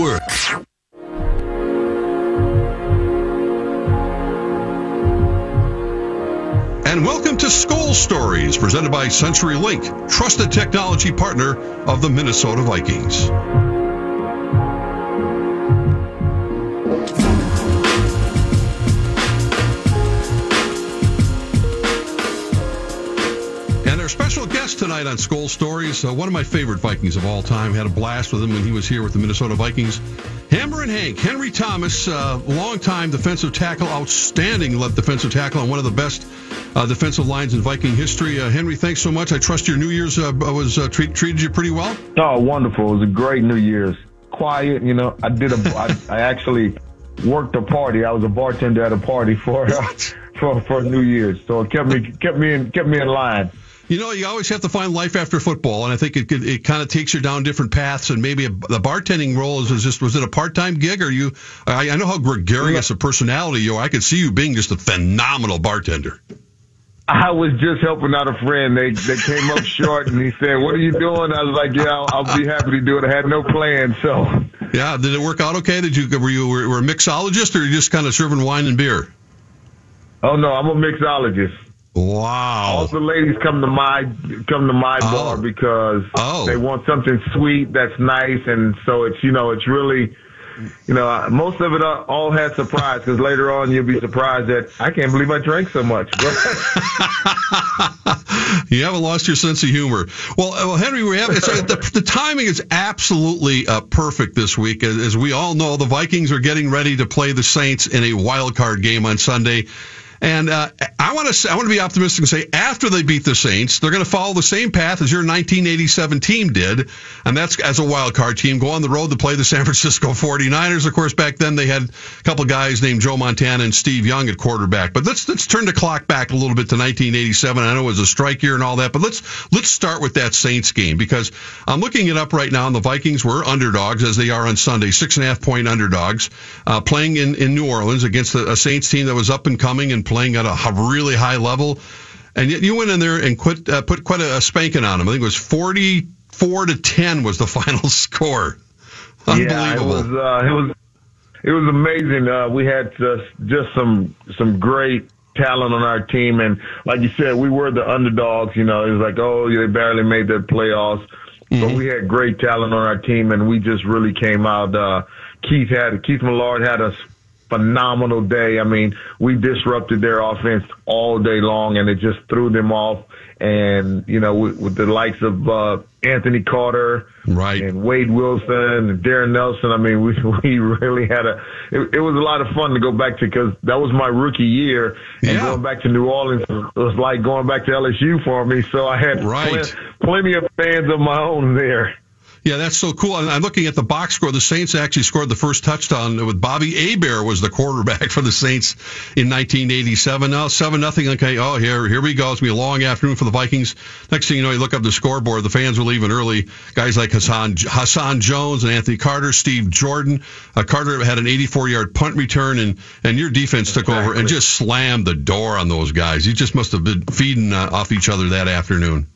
Network. And welcome to Skol Stories, presented by CenturyLink, trusted technology partner of the Minnesota Vikings. Tonight on Skol Stories, uh, one of my favorite Vikings of all time. Had a blast with him when he was here with the Minnesota Vikings. Hammer and Hank, Henry Thomas, uh, longtime defensive tackle, outstanding left defensive tackle, and one of the best uh, defensive lines in Viking history. Uh, Henry, thanks so much. I trust your New Year's uh, was uh, treat, treated you pretty well. Oh, wonderful! It was a great New Year's. Quiet, you know. I did a. I, I actually worked a party. I was a bartender at a party for for for New Year's, so it kept me kept me in kept me in line. You know, you always have to find life after football, and I think it it, it kind of takes you down different paths. And maybe a, the bartending role is, is just was it a part time gig, or you? I, I know how gregarious a personality you are. I could see you being just a phenomenal bartender. I was just helping out a friend. They they came up short, and he said, "What are you doing?" I was like, "Yeah, I'll, I'll be happy to do it." I had no plan, so. Yeah, did it work out okay? Did you were you were, were a mixologist, or you just kind of serving wine and beer? Oh no, I'm a mixologist. Wow. All the ladies come to my come to my Oh. bar because Oh. they want something sweet that's nice, and so it's you know it's really. You know, most of it uh, all had surprise because later on you'll be surprised that I can't believe I drank so much. you haven't lost your sense of humor. Well, uh, well Henry, we have it's, uh, the, the timing is absolutely uh, perfect this week. As, as we all know, the Vikings are getting ready to play the Saints in a wild card game on Sunday. And uh, I want to I want to be optimistic and say after they beat the Saints, they're going to follow the same path as your 1987 team did, and that's as a wild card team go on the road to play the San Francisco 49ers. Of course, back then they had a couple guys named Joe Montana and Steve Young at quarterback. But let's let's turn the clock back a little bit to 1987. I know it was a strike year and all that, but let's let's start with that Saints game because I'm looking it up right now, and the Vikings were underdogs as they are on Sunday, six and a half point underdogs, uh, playing in in New Orleans against a, a Saints team that was up and coming and playing at a really high level. And yet you went in there and quit, uh, put quite a, a spanking on them. I think it was 44 to 10 was the final score. Unbelievable. Yeah, it was uh, it was it was amazing. Uh, we had just some some great talent on our team, and like you said, we were the underdogs. You know, it was like, oh, they barely made the playoffs, but we had great talent on our team, and we just really came out. Uh, Keith had Keith Millard had a phenomenal day. I mean, we disrupted their offense all day long, and it just threw them off. And you know, with, with the likes of uh, Anthony Carter, Right. and Wade Wilson and Darrin Nelson. I mean, we we really had a. It, it was a lot of fun to go back to because that was my rookie year, and Yeah. going back to New Orleans was like going back to LSU for me. So I had Right. plen- plenty of fans of my own there. Yeah, that's so cool. And I'm looking at the box score. The Saints actually scored the first touchdown with Bobby Hebert was the quarterback for the Saints in 1987. Now seven nothing. Okay, oh here here we go. It's gonna be a long afternoon for the Vikings. Next thing you know, you look up the scoreboard. The fans were leaving early. Guys like Hassan Hassan Jones and Anthony Carter, Steve Jordan. Uh, Carter had an 84 yard punt return, and and your defense took over and just slammed the door on those guys. You just must have been feeding uh, off each other that afternoon.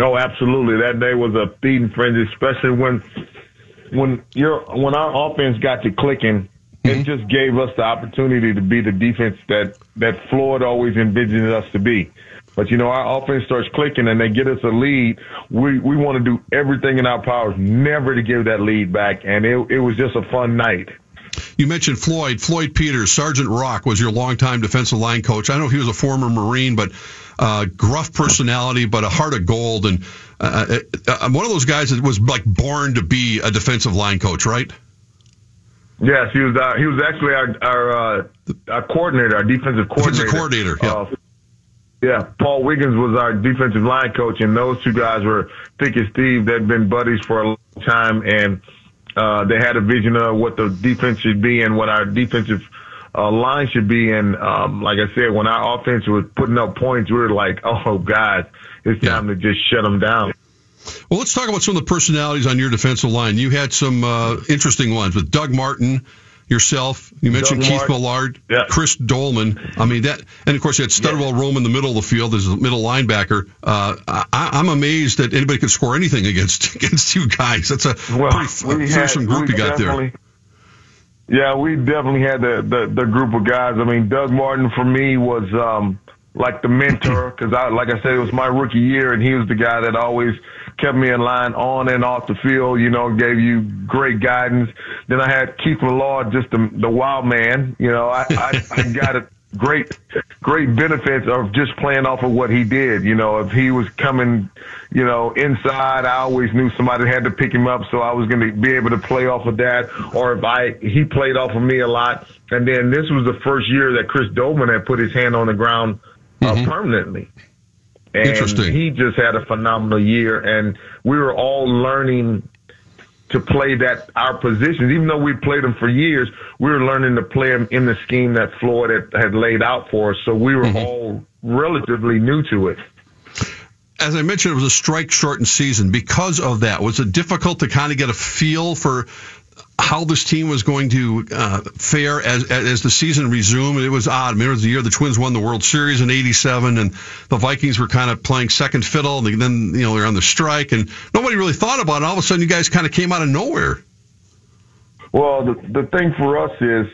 Oh, absolutely. That day was a feeding frenzy, especially when when your when our offense got to clicking. It mm-hmm. just gave us the opportunity to be the defense that that Floyd always envisioned us to be. But you know, our offense starts clicking and they get us a lead. We we want to do everything in our powers never to give that lead back, and it it was just a fun night. You mentioned Floyd, Floyd Peters, Sergeant Rock was your longtime defensive line coach. I know he was a former Marine, but uh, gruff personality, but a heart of gold, and uh, uh, uh, one of those guys that was like born to be a defensive line coach, right? Yes, he was. Uh, he was actually our our, uh, our coordinator, our defensive coordinator. Defensive coordinator, yeah. Yeah, Paul Wiggins was our defensive line coach, and those two guys were thick as Steve. They'd been buddies for a long time, and uh, they had a vision of what the defense should be and what our defensive uh, line should be. And um, like I said, when our offense was putting up points, we were like, "Oh, guys, it's Yeah. time to just shut them down." Well, let's talk about some of the personalities on your defensive line. You had some uh, interesting ones with Doug Martin, yourself. You mentioned Doug Keith Millard, Yeah. Chris Doleman. I mean that, and of course you had Studwell Rome in the middle of the field as a middle linebacker. Uh, I, I'm amazed that anybody could score anything against against you guys. That's a Well, pretty fearsome group you got there. Yeah, we definitely had the, the the group of guys. I mean, Doug Martin for me was um like the mentor because I like I said it was my rookie year and he was the guy that always kept me in line on and off the field. You know, gave you great guidance. Then I had Keith Millard, just the the wild man. You know, I I, I got it. Great, great benefits of just playing off of what he did. You know, if he was coming, you know, inside, I always knew somebody had to pick him up, so I was going to be able to play off of that. Or if I, he played off of me a lot. And then this was the first year that Chris Doleman had put his hand on the ground uh, permanently. And Interesting. he just had a phenomenal year, and we were all learning to play that our positions. Even though we played them for years, we were learning to play them in the scheme that Floyd had, had laid out for us. So we were mm-hmm. all relatively new to it. as I mentioned, it was a strike shortened season. Because of that, was it difficult to kind of get a feel for how this team was going to uh, fare as as the season resumed? It was odd. I mean, it was the year the Twins won the World Series in '87, and the Vikings were kind of playing second fiddle. And then you know they're on the strike, and nobody really thought about it. All of a sudden, you guys kind of came out of nowhere. Well, the, the thing for us is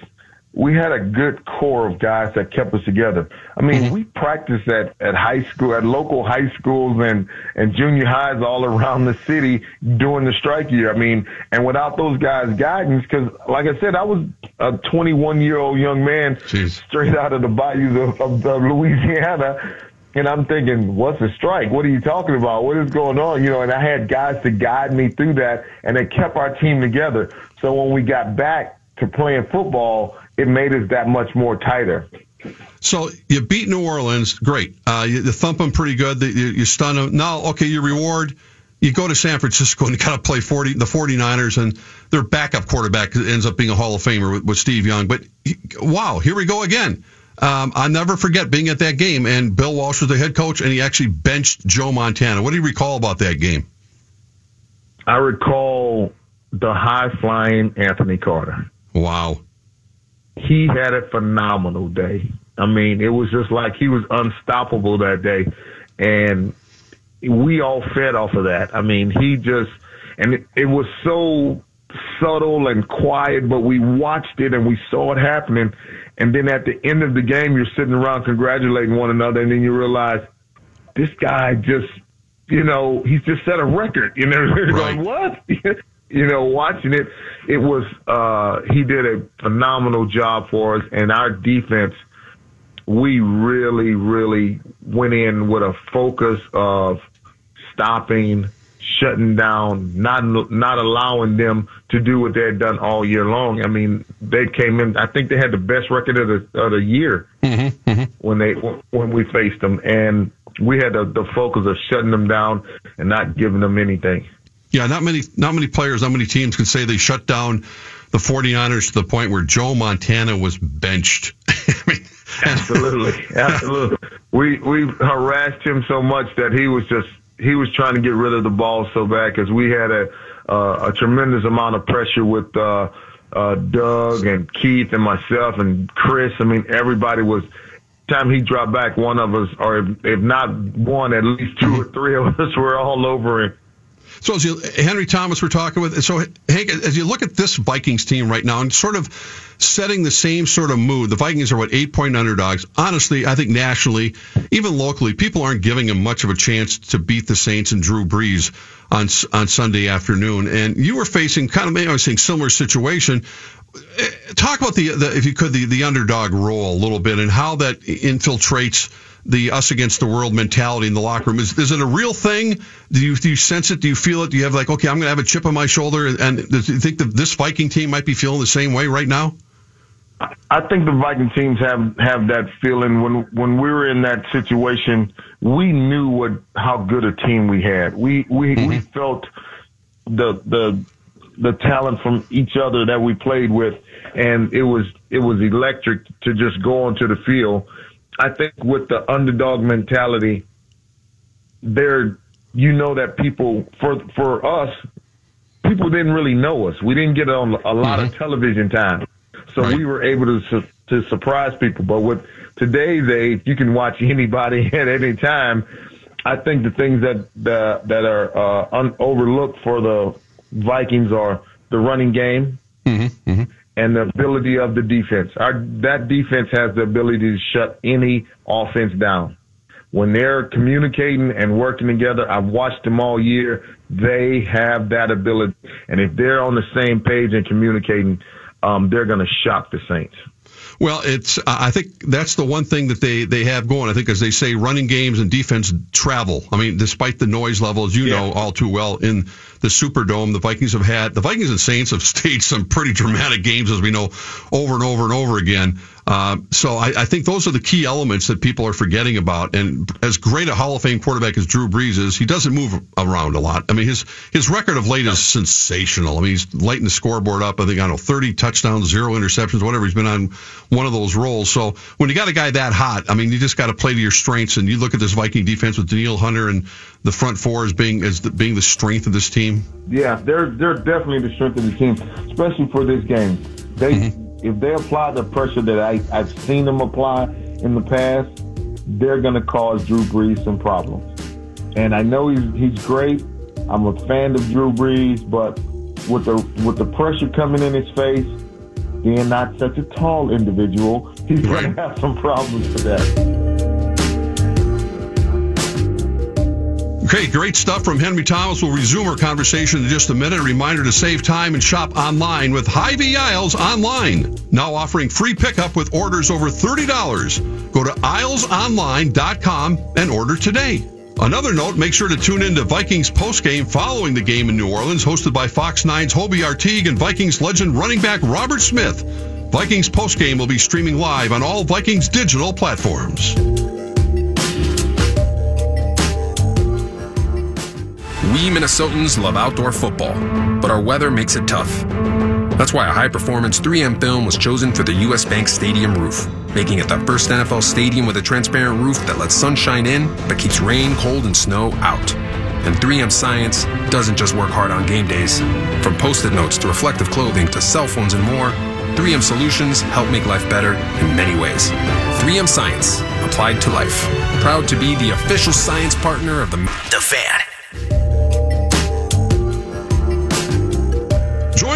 we had a good core of guys that kept us together. I mean, mm-hmm. we practiced at, at high school, at local high schools and, and junior highs all around the city during the strike year. I mean, and without those guys' guidance, because like I said, I was a 21 year old young man Jeez. straight out of the bayous of, of, of Louisiana. And I'm thinking, what's a strike? What are you talking about? What is going on? You know, and I had guys to guide me through that and they kept our team together. So when we got back to playing football, it made us that much more tighter. So you beat New Orleans, great. Uh, you, you thump them pretty good. You, you stun them. Now, okay, your reward, you go to San Francisco and you got to play 40, the 49ers, and their backup quarterback ends up being a Hall of Famer with, with Steve Young. But wow, here we go again. Um, I'll never forget being at that game, and Bill Walsh was the head coach, and he actually benched Joe Montana. What do you recall about that game? I recall the high flying Anthony Carter. Wow. He had a phenomenal day. I mean, it was just like he was unstoppable that day. And we all fed off of that. I mean, he just, and it, it was so subtle and quiet, but we watched it and we saw it happening. And then at the end of the game, you're sitting around congratulating one another, and then you realize this guy just, you know, he's just set a record. You know, you're Right. going, what? you know, watching it, it was, uh, he did a phenomenal job for us, and our defense, we really, really went in with a focus of stopping, shutting down, not not allowing them to do what they had done all year long. I mean, they came in. I think they had the best record of the of the year when they when we faced them, and we had the, the focus of shutting them down and not giving them anything. Yeah, not many, not many players, not many teams can say they shut down the 49ers to the point where Joe Montana was benched. I mean, Absolutely, absolutely. We we harassed him so much that he was just he was trying to get rid of the ball so bad because we had a uh, a tremendous amount of pressure with uh, uh, Doug and Keith and myself and Chris. I mean, everybody was. Time he dropped back, one of us, or if, if not one, at least two or three of us were all over him. So as you, Henry Thomas we're talking with, so Hank, as you look at this Vikings team right now and sort of setting the same sort of mood, the Vikings are what eight point underdogs. Honestly, I think nationally, even locally, people aren't giving them much of a chance to beat the Saints and Drew Brees on on Sunday afternoon. And you were facing kind of maybe I was saying similar situation. Eh, Talk about the, the if you could the the underdog role a little bit and how that infiltrates the us against the world mentality in the locker room. Is, is it a real thing? Do you, do you sense it? Do you feel it? Do you have like, okay, I'm going to have a chip on my shoulder? And do you think that this Viking team might be feeling the same way right now? I think the Viking teams have have that feeling when when we were in that situation. We knew what how good a team we had. We we we mm-hmm. felt the the the talent from each other that we played with, and it was it was electric to just go onto the field. I think with the underdog mentality, there you know that people for for us, people didn't really know us. We didn't get on a lot of television time. So right. we were able to su- to surprise people. But with today's age, you can watch anybody at any time. I think the things that that, that are uh, un- overlooked for the Vikings are the running game mm-hmm, mm-hmm. And the ability of the defense. Our that defense has the ability to shut any offense down. When they're communicating and working together, I've watched them all year. They have that ability, and if they're on the same page and communicating, um, they're going to shock the Saints. Well, it's I think that's the one thing that they they have going. I think as they say, running games and defense travel. I mean, despite the noise levels, you yeah. know all too well in the Superdome, the Vikings have had the Vikings and Saints have staged some pretty dramatic games, as we know, over and over and over again. Uh, so I, I, think those are the key elements that people are forgetting about. And as great a Hall of Fame quarterback as Drew Brees is, he doesn't move around a lot. I mean, his his record of late is sensational. I mean, he's lighting the scoreboard up. I think I don't know, 30 touchdowns, zero interceptions, whatever. He's been on one of those roles. So when you got a guy that hot, I mean, you just got to play to your strengths. And you look at this Viking defense with Danielle Hunter and the front four as being as the, being the strength of this team. Yeah, they're they're definitely the strength of the team, especially for this game. They. Mm-hmm if they apply the pressure that I, I've seen them apply in the past, they're going to cause Drew Brees some problems. And I know he's he's great. I'm a fan of Drew Brees, but with the with the pressure coming in his face, being not such a tall individual, he's right. going to have some problems with that. Okay, great stuff from Henry Thomas. We'll resume our conversation in just a minute. A reminder to save time and shop online with Hy-Vee Aisles Online. Now offering free pickup with orders over $30. Go to aislesonline.com and order today. Another note, make sure to tune in to Vikings postgame following the game in New Orleans, hosted by Fox 9's Hobie Artigue and Vikings legend running back Robert Smith. Vikings postgame will be streaming live on all Vikings digital platforms. We Minnesotans love outdoor football, but our weather makes it tough. That's why a high performance 3M film was chosen for the US Bank Stadium roof, making it the first NFL stadium with a transparent roof that lets sunshine in but keeps rain, cold, and snow out. And 3M Science doesn't just work hard on game days. From post it notes to reflective clothing to cell phones and more, 3M solutions help make life better in many ways. 3M Science, applied to life. Proud to be the official science partner of the, the Fan.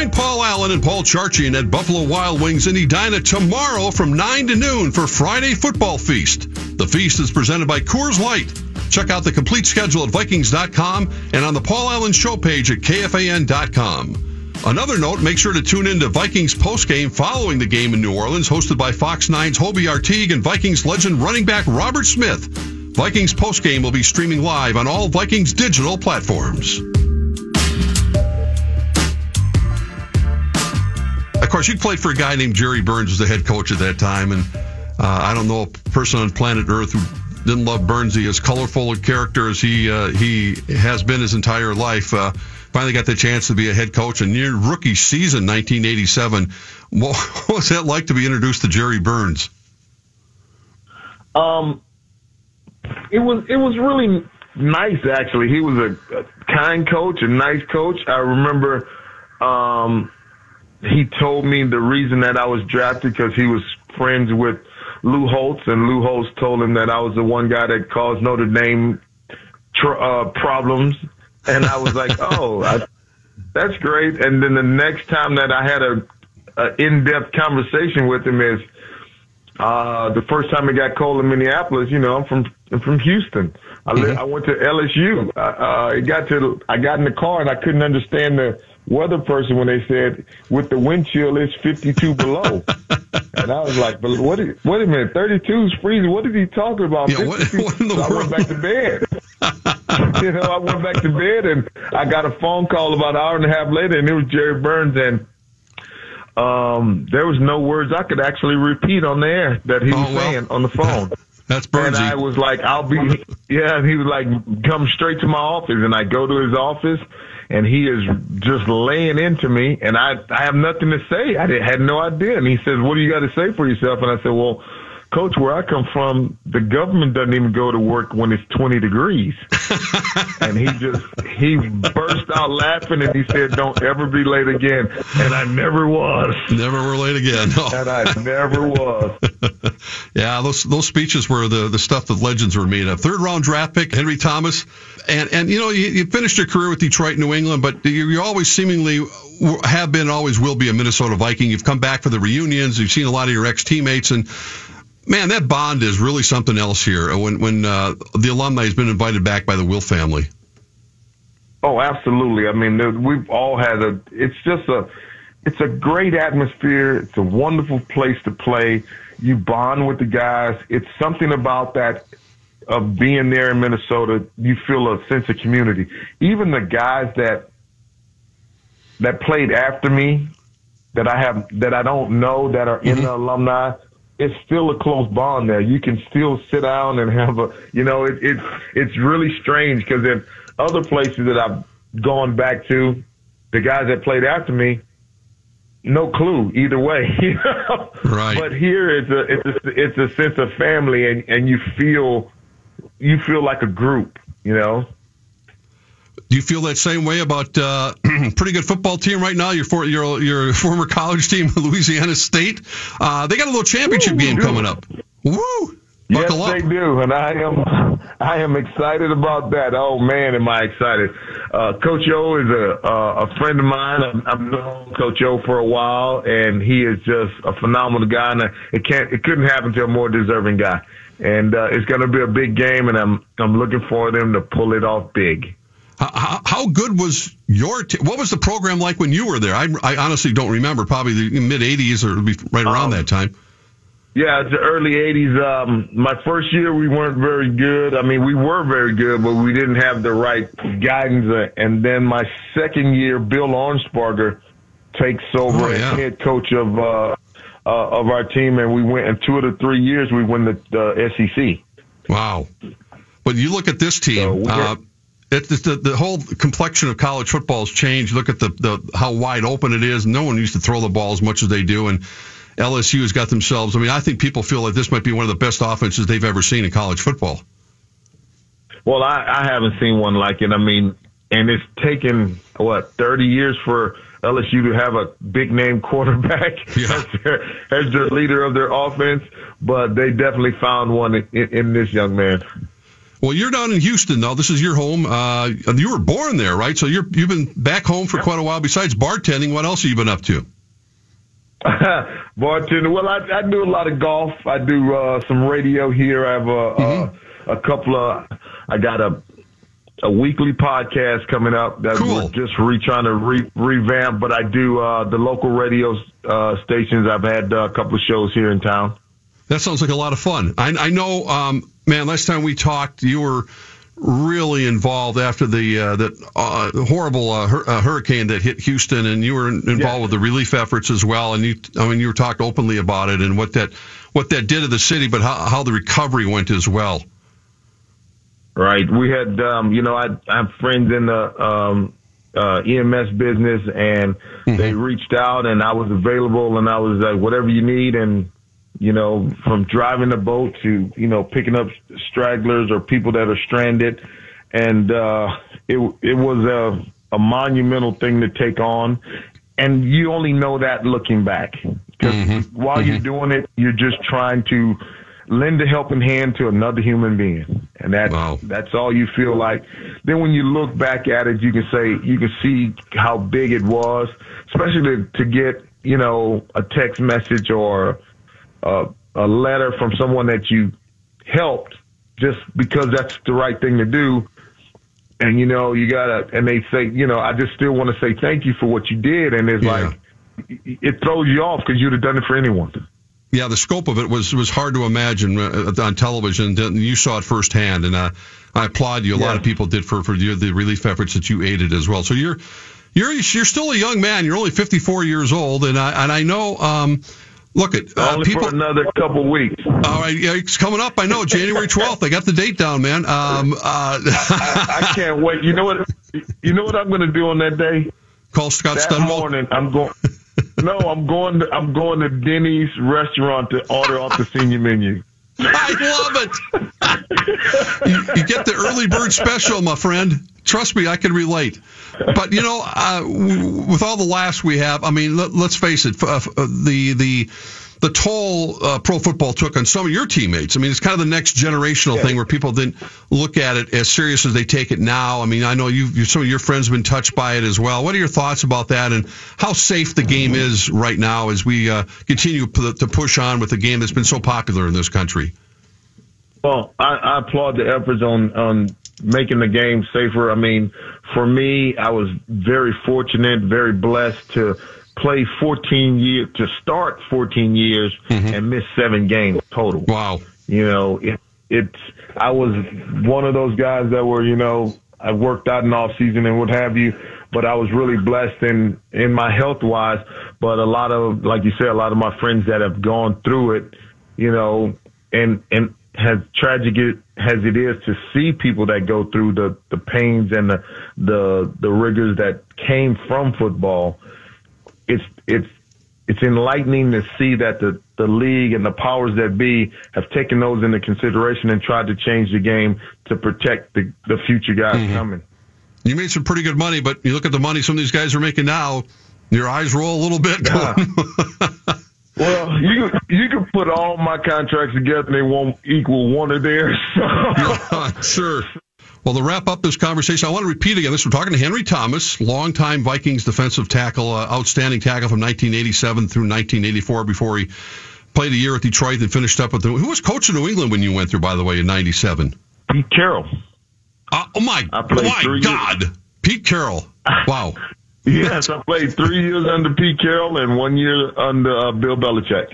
Join Paul Allen and Paul Charchian at Buffalo Wild Wings in Edina tomorrow from 9 to noon for Friday Football Feast. The feast is presented by Coors Light. Check out the complete schedule at Vikings.com and on the Paul Allen Show page at KFAN.com. Another note, make sure to tune in to Vikings postgame following the game in New Orleans, hosted by Fox 9's Hobie Artigue and Vikings legend running back Robert Smith. Vikings postgame will be streaming live on all Vikings digital platforms. Course, you played for a guy named Jerry Burns as the head coach at that time, and uh, I don't know a person on planet Earth who didn't love Burnsy as colorful a character as he uh, he has been his entire life. Uh, finally got the chance to be a head coach in near rookie season 1987. What, what was that like to be introduced to Jerry Burns? Um, it was it was really nice actually. He was a, a kind coach, a nice coach. I remember um, he told me the reason that I was drafted because he was friends with Lou Holtz, and Lou Holtz told him that I was the one guy that caused Notre Dame tr- uh, problems, and I was like, oh, I, that's great. And then the next time that I had a, a in-depth conversation with him is uh, the first time it got cold in Minneapolis. You know, I'm from I'm from Houston. I, mm-hmm. I went to LSU. Uh, uh, it got to I got in the car and I couldn't understand the weather person when they said with the wind chill it's 52 below. and I was like, but what, is, wait a minute, 32 is freezing. What is he talking about? Yeah, what, what in the so world? I went back to bed. you know, I went back to bed and I got a phone call about an hour and a half later and it was Jerry Burns and um, there was no words I could actually repeat on the air that he was oh, well, saying on the phone. That's Burnsy. And I was like, I'll be, yeah, and he was like, come straight to my office. And I go to his office and he is just laying into me, and I I have nothing to say. I had no idea. And he says, "What do you got to say for yourself?" And I said, "Well." Coach, where I come from, the government doesn't even go to work when it's 20 degrees. and he just, he burst out laughing and he said, don't ever be late again. And I never was. Never were late again. No. And I never was. Yeah, those, those speeches were the, the stuff that legends were made of. Third round draft pick, Henry Thomas. And, and you know, you, you finished your career with Detroit, New England, but you, you always seemingly have been, always will be a Minnesota Viking. You've come back for the reunions. You've seen a lot of your ex teammates and, man, that bond is really something else here. When when uh, the alumni has been invited back by the Wilf family. Oh, absolutely. I mean, we've all had a. It's just a. It's a great atmosphere. It's a wonderful place to play. You bond with the guys. It's something about that of being there in Minnesota. You feel a sense of community. Even the guys that that played after me, that I have that I don't know that are in mm-hmm. the alumni it's still a close bond there. You can still sit down and have a, you know, it, it's it's really strange because in other places that I've gone back to, the guys that played after me, no clue either way. You know? Right. But here it's a it's a it's a sense of family, and and you feel you feel like a group. You know. Do you feel that same way about uh, pretty good football team right now? Your for, your your former college team, Louisiana State. Uh, they got a little championship Ooh, game coming up. Woo! Buckle yes, up. they do, and I am I am excited about that. Oh man, am I excited! Uh, Coach O is a uh, a friend of mine. I've, I've known Coach O for a while, and he is just a phenomenal guy. And it can't it couldn't happen to a more deserving guy. And uh, it's going to be a big game, and I'm I'm looking for them to pull it off big. How, how good was your? T- what was the program like when you were there? I, I honestly don't remember. Probably the mid '80s or right around um, that time. Yeah, it's the early '80s. Um, my first year, we weren't very good. I mean, we were very good, but we didn't have the right guidance. Uh, and then my second year, Bill Arnsparger takes over oh, yeah. as head coach of uh, uh, of our team, and we went in two of the three years we won the, the SEC. Wow! But you look at this team. So it, the, the whole complexion of college football has changed. Look at the, the how wide open it is. No one used to throw the ball as much as they do, and LSU has got themselves. I mean, I think people feel like this might be one of the best offenses they've ever seen in college football. Well, I, I haven't seen one like it. I mean, and it's taken what thirty years for LSU to have a big name quarterback yeah. as, their, as their leader of their offense, but they definitely found one in, in this young man. Well, you're down in Houston, though. This is your home. Uh, you were born there, right? So you're you've been back home for quite a while. Besides bartending, what else have you been up to? bartending. Well, I, I do a lot of golf. I do uh, some radio here. I have a, mm-hmm. a, a couple of. I got a a weekly podcast coming up that cool. we're just re trying to re, revamp. But I do uh, the local radio uh, stations. I've had uh, a couple of shows here in town. That sounds like a lot of fun. I, I know, um, man. Last time we talked, you were really involved after the uh, that uh, horrible uh, hur- uh, hurricane that hit Houston, and you were involved yeah. with the relief efforts as well. And you, I mean, you were talked openly about it and what that what that did to the city, but how, how the recovery went as well. Right. We had, um, you know, I, I have friends in the um, uh, EMS business, and mm-hmm. they reached out, and I was available, and I was like, whatever you need, and you know, from driving the boat to, you know, picking up stragglers or people that are stranded. And, uh, it, it was a, a monumental thing to take on. And you only know that looking back because mm-hmm. while mm-hmm. you're doing it, you're just trying to lend a helping hand to another human being. And that, wow. that's all you feel like. Then when you look back at it, you can say, you can see how big it was, especially to, to get, you know, a text message or, uh, a letter from someone that you helped just because that's the right thing to do. And you know, you gotta, and they say, you know, I just still want to say thank you for what you did. And it's yeah. like, it throws you off because you'd have done it for anyone. Yeah, the scope of it was was hard to imagine uh, on television. You saw it firsthand, and uh, I applaud you. A yeah. lot of people did for for the relief efforts that you aided as well. So you're you're you're still a young man. You're only 54 years old, and I and I know. Um, Look at uh, only people, for another couple weeks. All right, yeah, it's coming up. I know January twelfth. I got the date down, man. Um, uh, I, I, can't wait. You know what? You know what I'm going to do on that day? Call Scott that Studwell. morning, I'm going. no, I'm going to I'm going to Denny's restaurant to order off the senior menu. I love it. you, you, get the early bird special, my friend. Trust me, I can relate. But you know, uh, with all the laughs we have, I mean, let, us face it, uh, the the the toll uh, pro football took on some of your teammates. I mean, it's kind of the next generational yeah. thing where people didn't look at it as serious as they take it now. I mean, I know you, some of your friends have been touched by it as well. What are your thoughts about that and how safe the game is right now as we uh, continue to push on with the game that's been so popular in this country? Well, I, I applaud the efforts on on making the game safer. I mean, for me, I was very fortunate, very blessed to play 14 years to start 14 years mm-hmm. and miss seven games total. Wow. You know, it, it's, I was one of those guys that were, you know, I worked out in off season and what have you, but I was really blessed in, in my health wise. But a lot of, like you said, a lot of my friends that have gone through it, you know, and, and as tragic as it is to see people that go through the, the pains and the, the, the rigors that came from football, it's it's it's enlightening to see that the the league and the powers that be have taken those into consideration and tried to change the game to protect the the future guys mm-hmm. coming. You made some pretty good money, but you look at the money some of these guys are making now. Your eyes roll a little bit. Yeah. well, you you can put all my contracts together and they won't equal one of theirs. So. sure. Well, to wrap up this conversation, I want to repeat again. This we're talking to Henry Thomas, longtime Vikings defensive tackle, uh, outstanding tackle from 1987 through 1984 before he played a year at Detroit and finished up with the. Who was coach in New England when you went through, by the way, in '97? Pete Carroll. Uh, oh my, my God, years. Pete Carroll! Wow. yes, I played three years under Pete Carroll and one year under uh, Bill Belichick.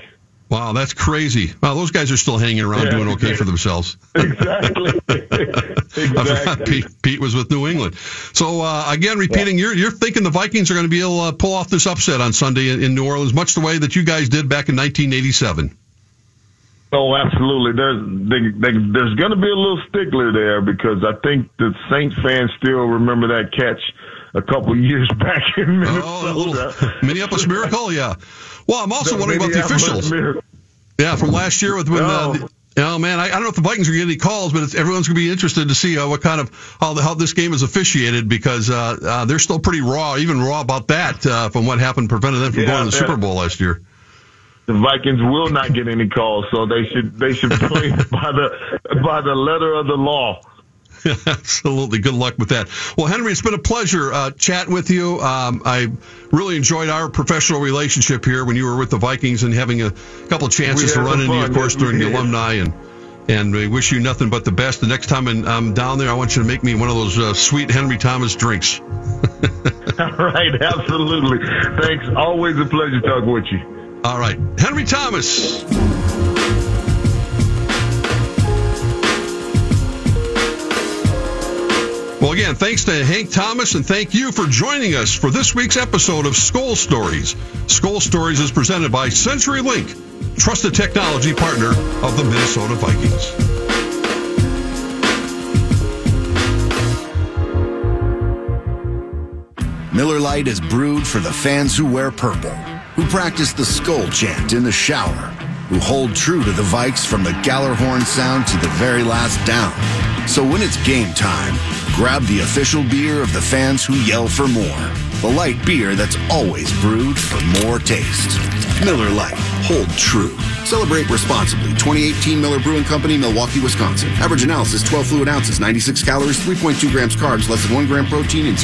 Wow, that's crazy. Wow, those guys are still hanging around yeah, doing okay for themselves. Exactly. exactly. Pete, Pete, was with New England. So uh, again, repeating, yeah. you're you're thinking the Vikings are going to be able to pull off this upset on Sunday in, in New Orleans, much the way that you guys did back in 1987. Oh, absolutely. There's they, they, there's going to be a little stickler there because I think the Saints fans still remember that catch a couple years back in Minnesota. Oh, Minneapolis Miracle, yeah. Well, I'm also the wondering about the officials. Miracle. Yeah, from last year with when. Uh, oh. oh man, I, I, don't know if the Vikings are getting any calls, but everyone's going to be interested to see uh, what kind of how the, how this game is officiated because uh, uh, they're still pretty raw, even raw about that uh, from what happened, prevented them from yeah, going to the Super Bowl last year. The Vikings will not get any calls, so they should they should play by the by the letter of the law. Absolutely. Good luck with that. Well, Henry, it's been a pleasure uh, chatting with you. Um, I really enjoyed our professional relationship here when you were with the Vikings and having a couple of chances to run into you, of course, during the alumni. And and we wish you nothing but the best. The next time I'm down there, I want you to make me one of those uh, sweet Henry Thomas drinks. All right. Absolutely. Thanks. Always a pleasure talking with you. All right. Henry Thomas. Well, again, thanks to Hank Thomas and thank you for joining us for this week's episode of Skol Stories. Skol Stories is presented by CenturyLink, trusted technology partner of the Minnesota Vikings. Miller Lite is brewed for the fans who wear purple, who practice the Skol chant in the shower, who hold true to the Vikes from the Gjallarhorn sound to the very last down. So when it's game time, grab the official beer of the fans who yell for more. The light beer that's always brewed for more taste. Miller Lite. Hold true. Celebrate responsibly. 2018 Miller Brewing Company, Milwaukee, Wisconsin. Average analysis 12 fluid ounces, 96 calories, 3.2 grams carbs, less than 1 gram protein, and